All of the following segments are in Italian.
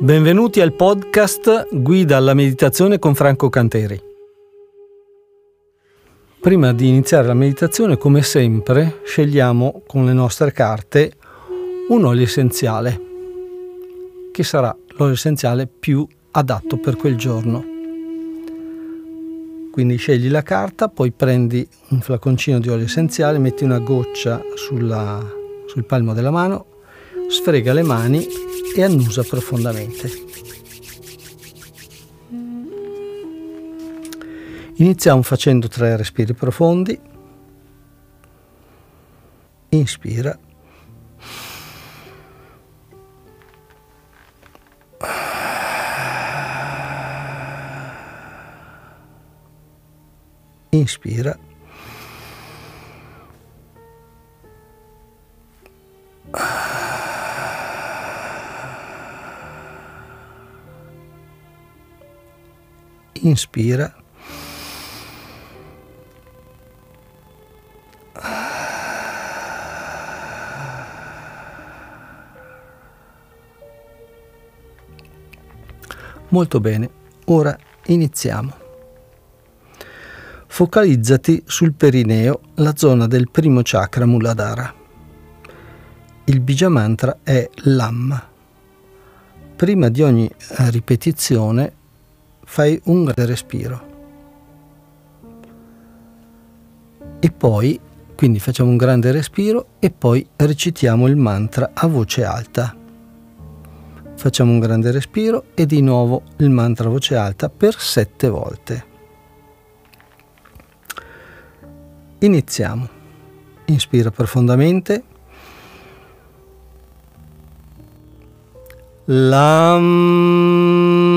Benvenuti al podcast Guida alla meditazione con Franco Canteri. Prima di iniziare la meditazione, come sempre, scegliamo con le nostre carte un olio essenziale, che sarà l'olio essenziale più adatto per quel giorno. Quindi scegli la carta, poi prendi un flaconcino di olio essenziale, metti una goccia sulla, sul palmo della mano, sfrega le mani e annusa profondamente. Iniziamo facendo tre respiri profondi. Inspira. Inspira. Inspira. Molto bene, ora iniziamo. Focalizzati sul perineo, la zona del primo chakra Muladhara. Il bija mantra è Lam. Prima di ogni ripetizione fai un grande respiro. E poi, quindi facciamo un grande respiro e poi recitiamo il mantra a voce alta. Facciamo un grande respiro e di nuovo il mantra a voce alta per sette volte. Iniziamo. Inspira profondamente. Lam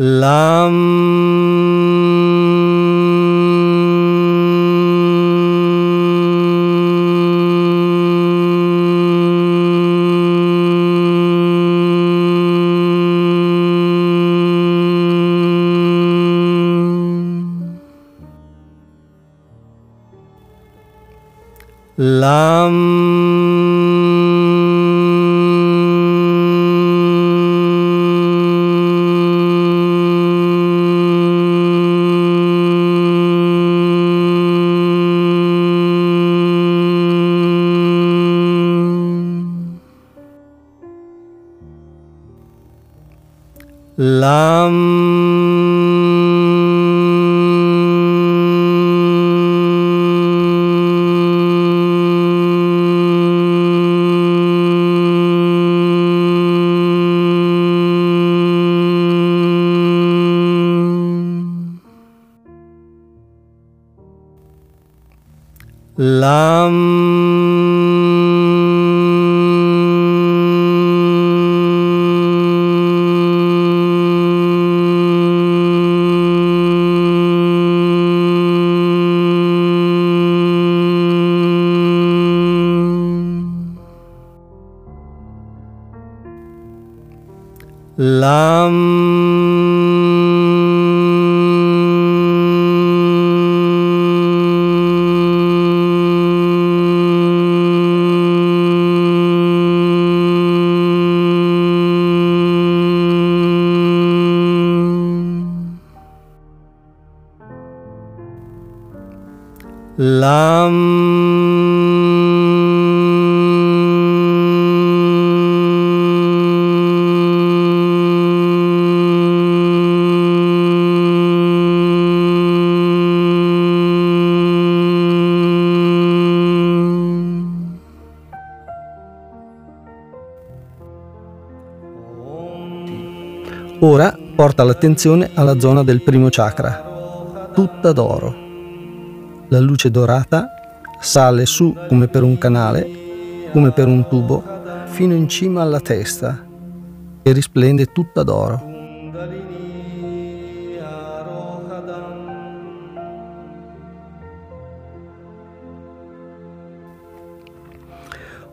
Lam Lam Lam Lam Lam Ora porta l'attenzione alla zona del primo chakra, tutta d'oro. La luce dorata sale su come per un canale, come per un tubo, fino in cima alla testa e risplende tutta d'oro.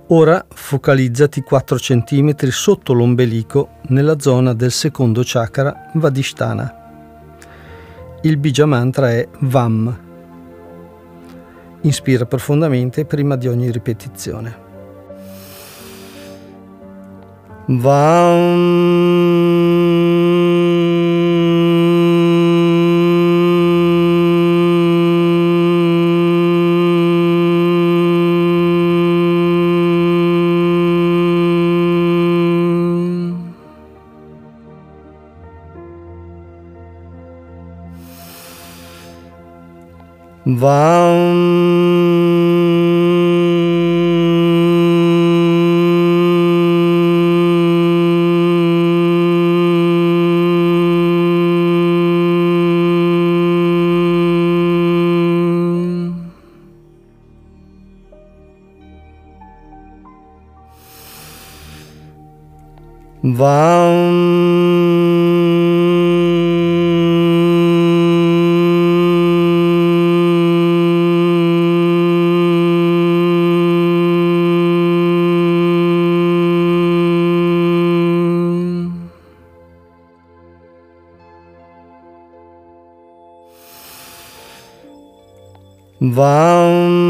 Ora focalizzati 4 cm sotto l'ombelico nella zona del secondo chakra Vadishtana. Il bija mantra è Vam. Inspira profondamente prima di ogni ripetizione. Vam. Vang Vang Vâng.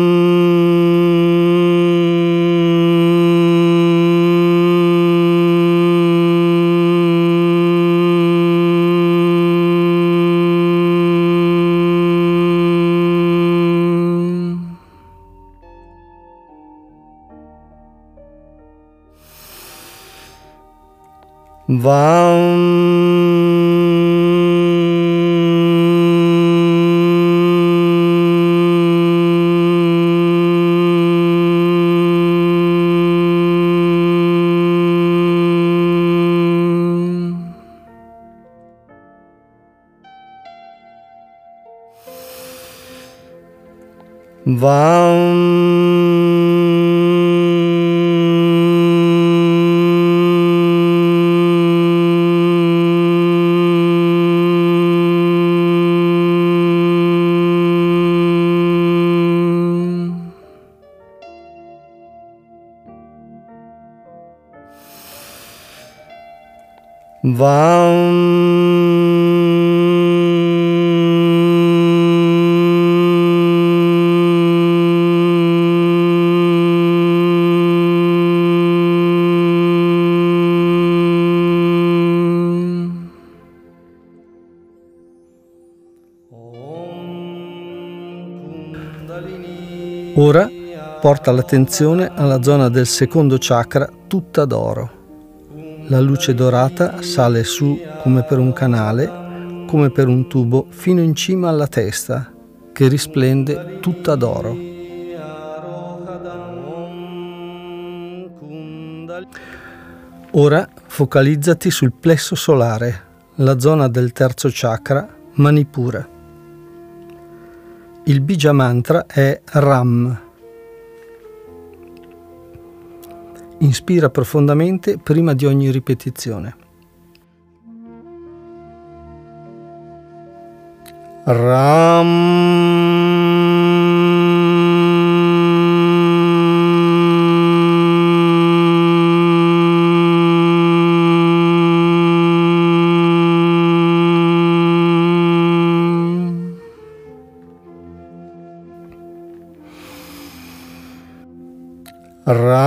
vâng. Vam Ora porta l'attenzione alla zona del secondo chakra tutta d'oro. La luce dorata sale su come per un canale, come per un tubo, fino in cima alla testa, che risplende tutta d'oro. Ora focalizzati sul plesso solare, la zona del terzo chakra, Manipura. Il bija mantra è Ram. Inspira profondamente prima di ogni ripetizione. Ram. Ра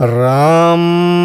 Ram.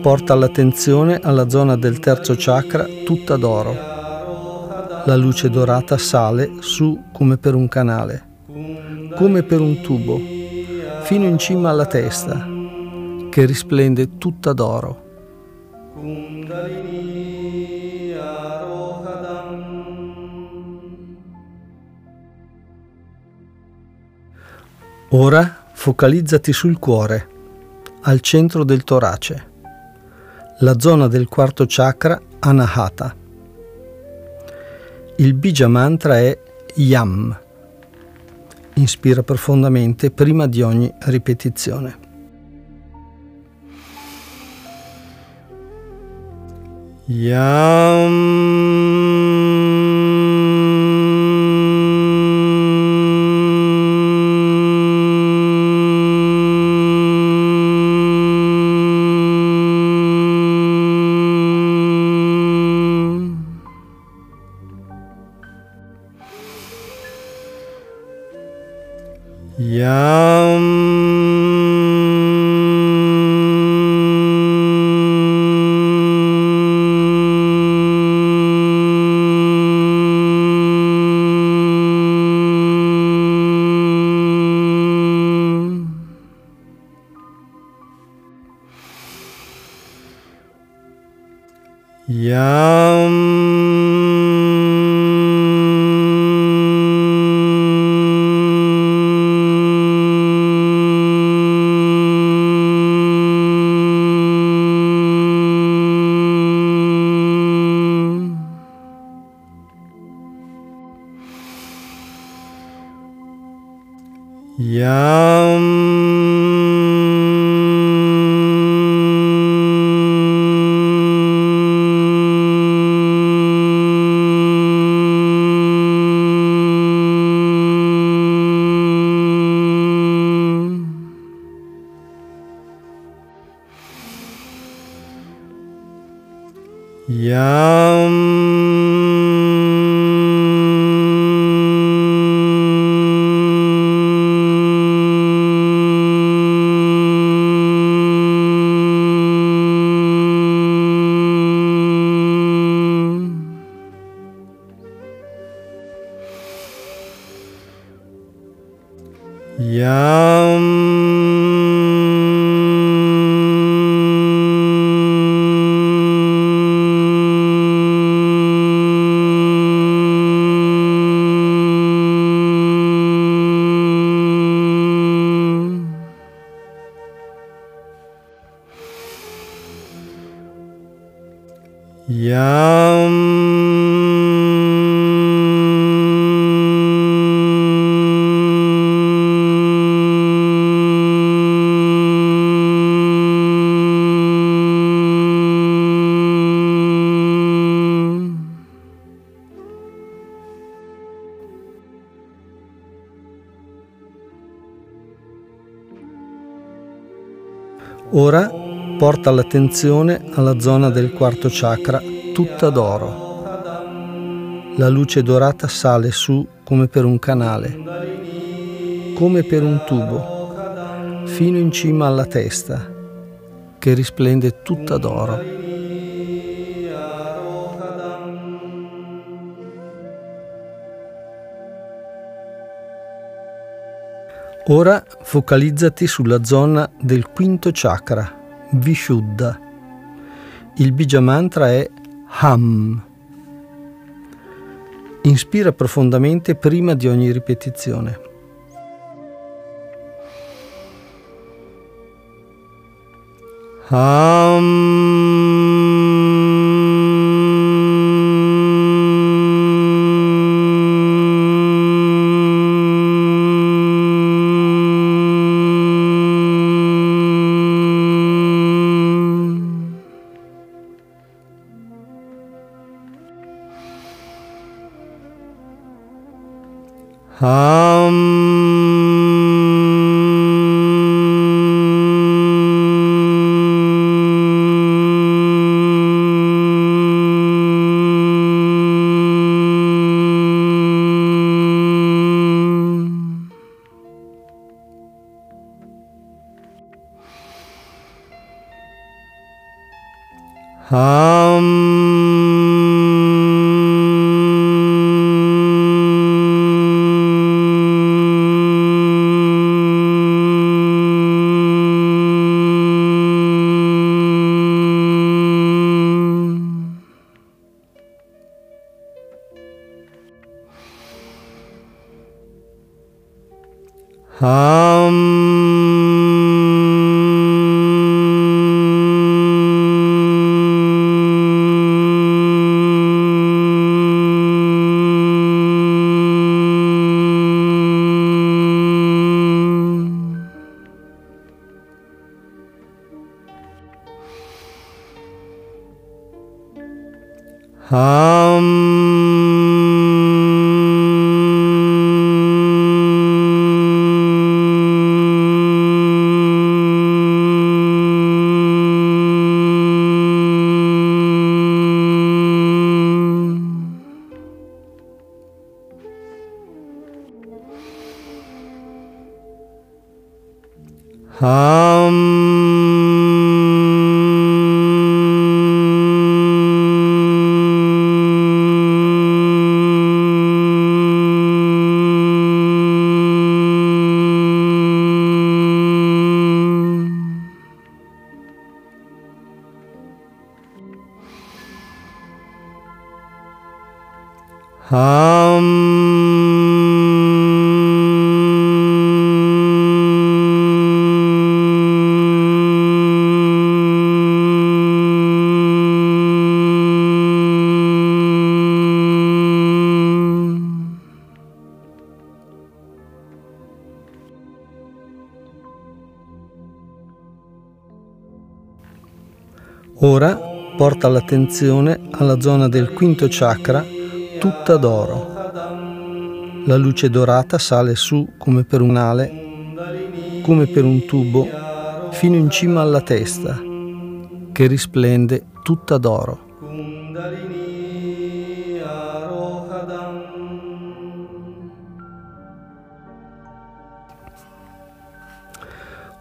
Porta l'attenzione alla zona del terzo chakra tutta d'oro. La luce dorata sale su come per un canale, come per un tubo, fino in cima alla testa, che risplende tutta d'oro. Ora focalizzati sul cuore al centro del torace, la zona del quarto chakra Anahata. Il bija mantra è Yam. Inspira profondamente prima di ogni ripetizione. Yam. 呀。Yum. Ora porta l'attenzione alla zona del quarto chakra tutta d'oro. La luce dorata sale su come per un canale, come per un tubo, fino in cima alla testa, che risplende tutta d'oro. Ora focalizzati sulla zona del quinto chakra, Vishuddha. Il bija mantra è Ham. Inspira profondamente prima di ogni ripetizione. Ham. Ah. Ora porta l'attenzione alla zona del quinto chakra, tutta d'oro. La luce dorata sale su come per un ale, come per un tubo, fino in cima alla testa, che risplende tutta d'oro.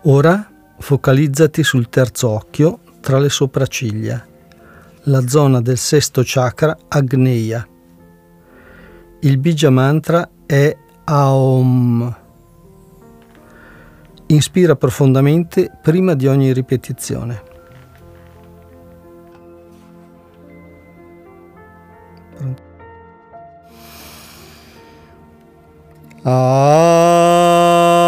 Ora focalizzati sul terzo occhio tra le sopracciglia, la zona del sesto chakra Agneya. Il Bija Mantra è Aum. Inspira profondamente prima di ogni ripetizione. Ah.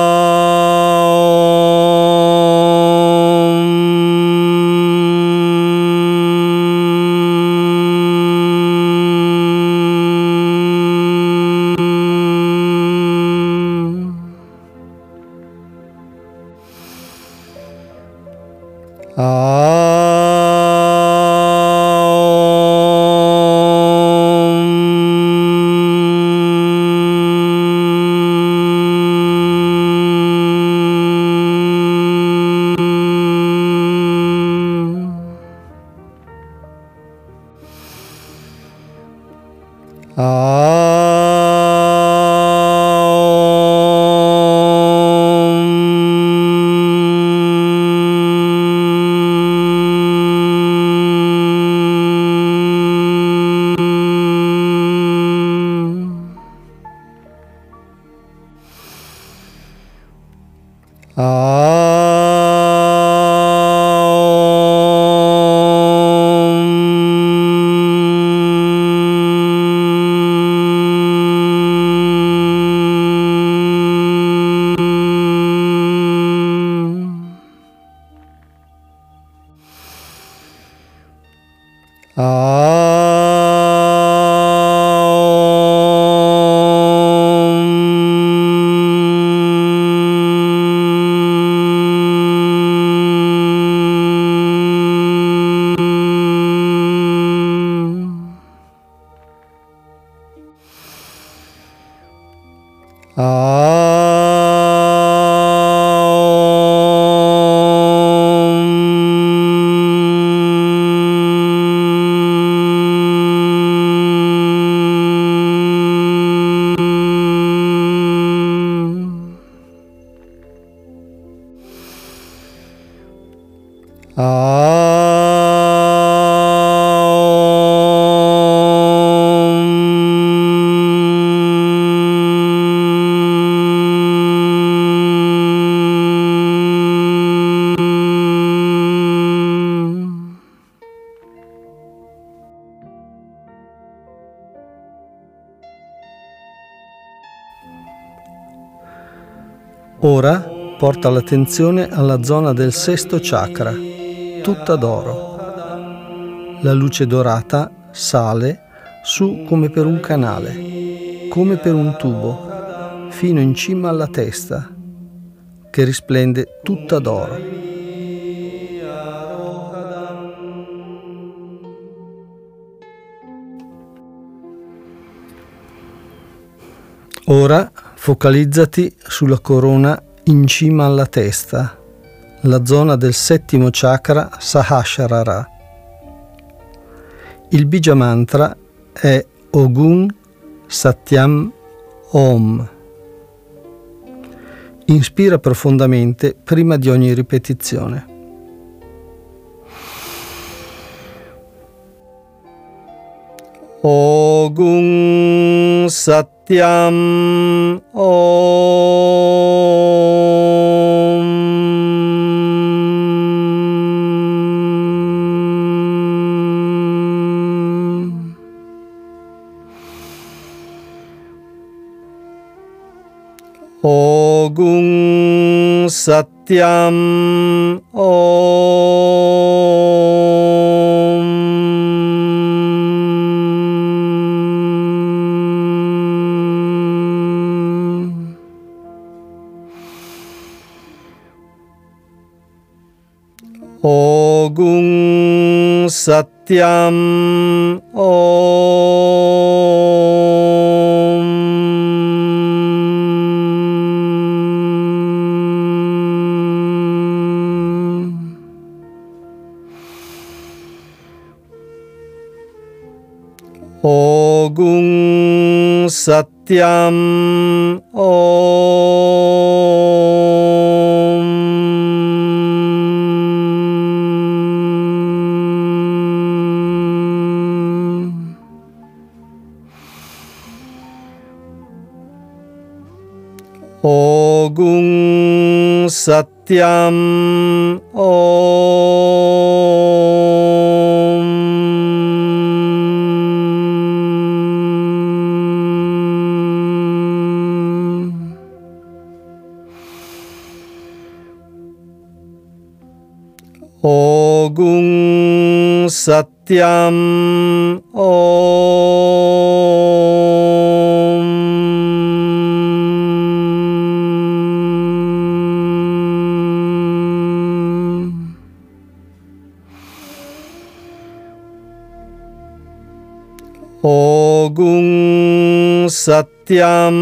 Ora porta l'attenzione alla zona del sesto chakra, tutta d'oro. La luce dorata sale su come per un canale, come per un tubo, fino in cima alla testa, che risplende tutta d'oro. Ora Focalizzati sulla corona in cima alla testa, la zona del settimo chakra Sahasrara. Il bija mantra è Ogun Satyam Om. Inspira profondamente prima di ogni ripetizione. Ogun Satyam Om Ogun Satyam Om Ogung Satyam Ogung Satyam Om Ogung Satyam Ogung Satyam Om. Ogung Satyam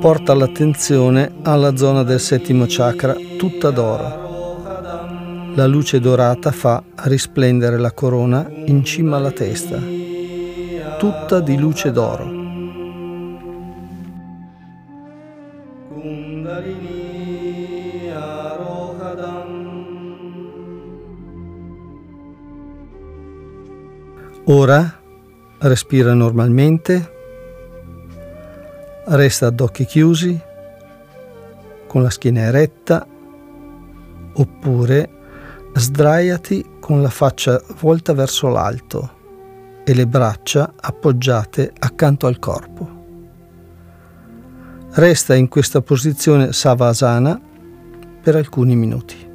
porta l'attenzione alla zona del settimo chakra, tutta d'oro. La luce dorata fa risplendere la corona in cima alla testa, tutta di luce d'oro. Ora respira normalmente, resta ad occhi chiusi, con la schiena eretta, oppure sdraiati con la faccia volta verso l'alto e le braccia appoggiate accanto al corpo. Resta in questa posizione savasana per alcuni minuti.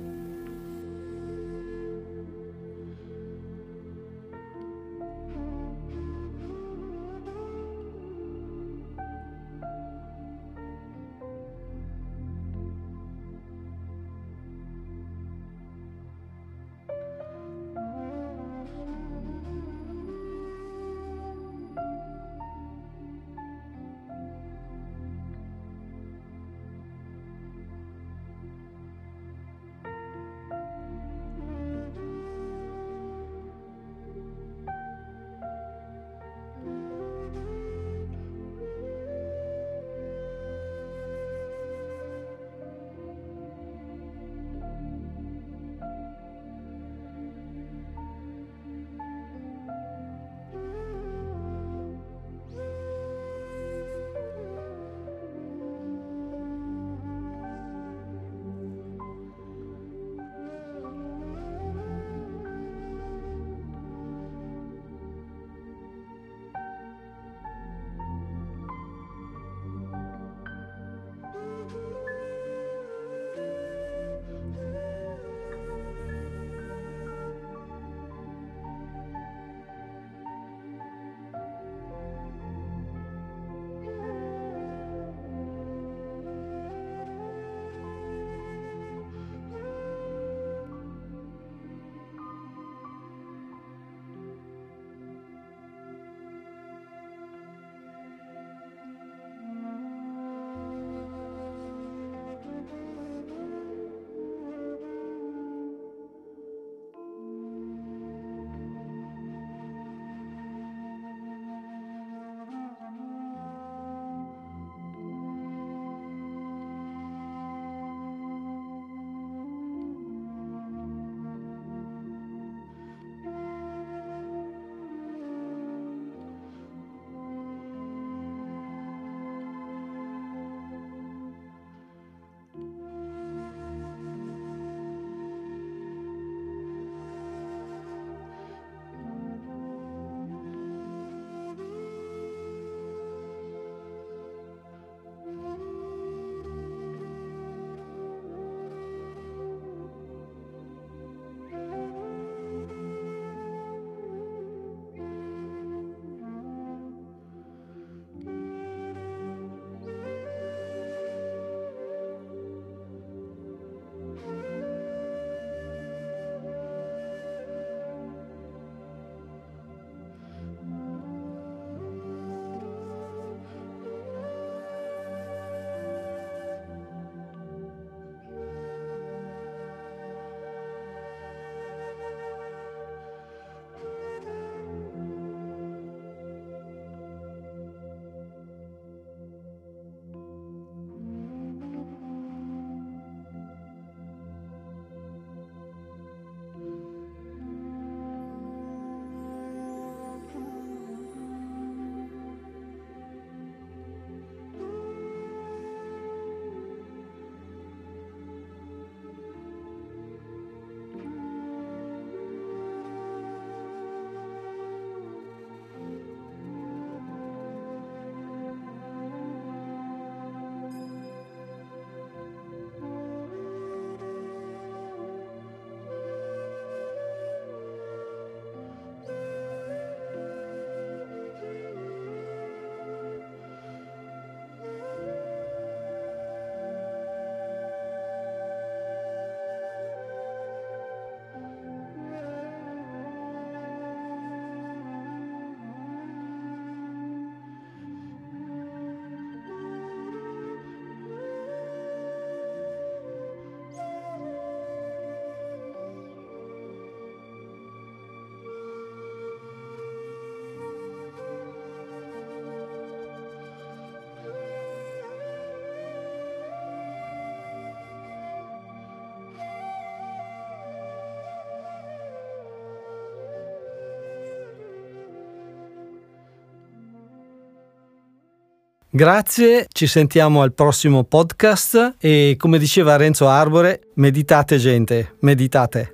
Grazie, ci sentiamo al prossimo podcast e come diceva Renzo Arbore, meditate gente, meditate.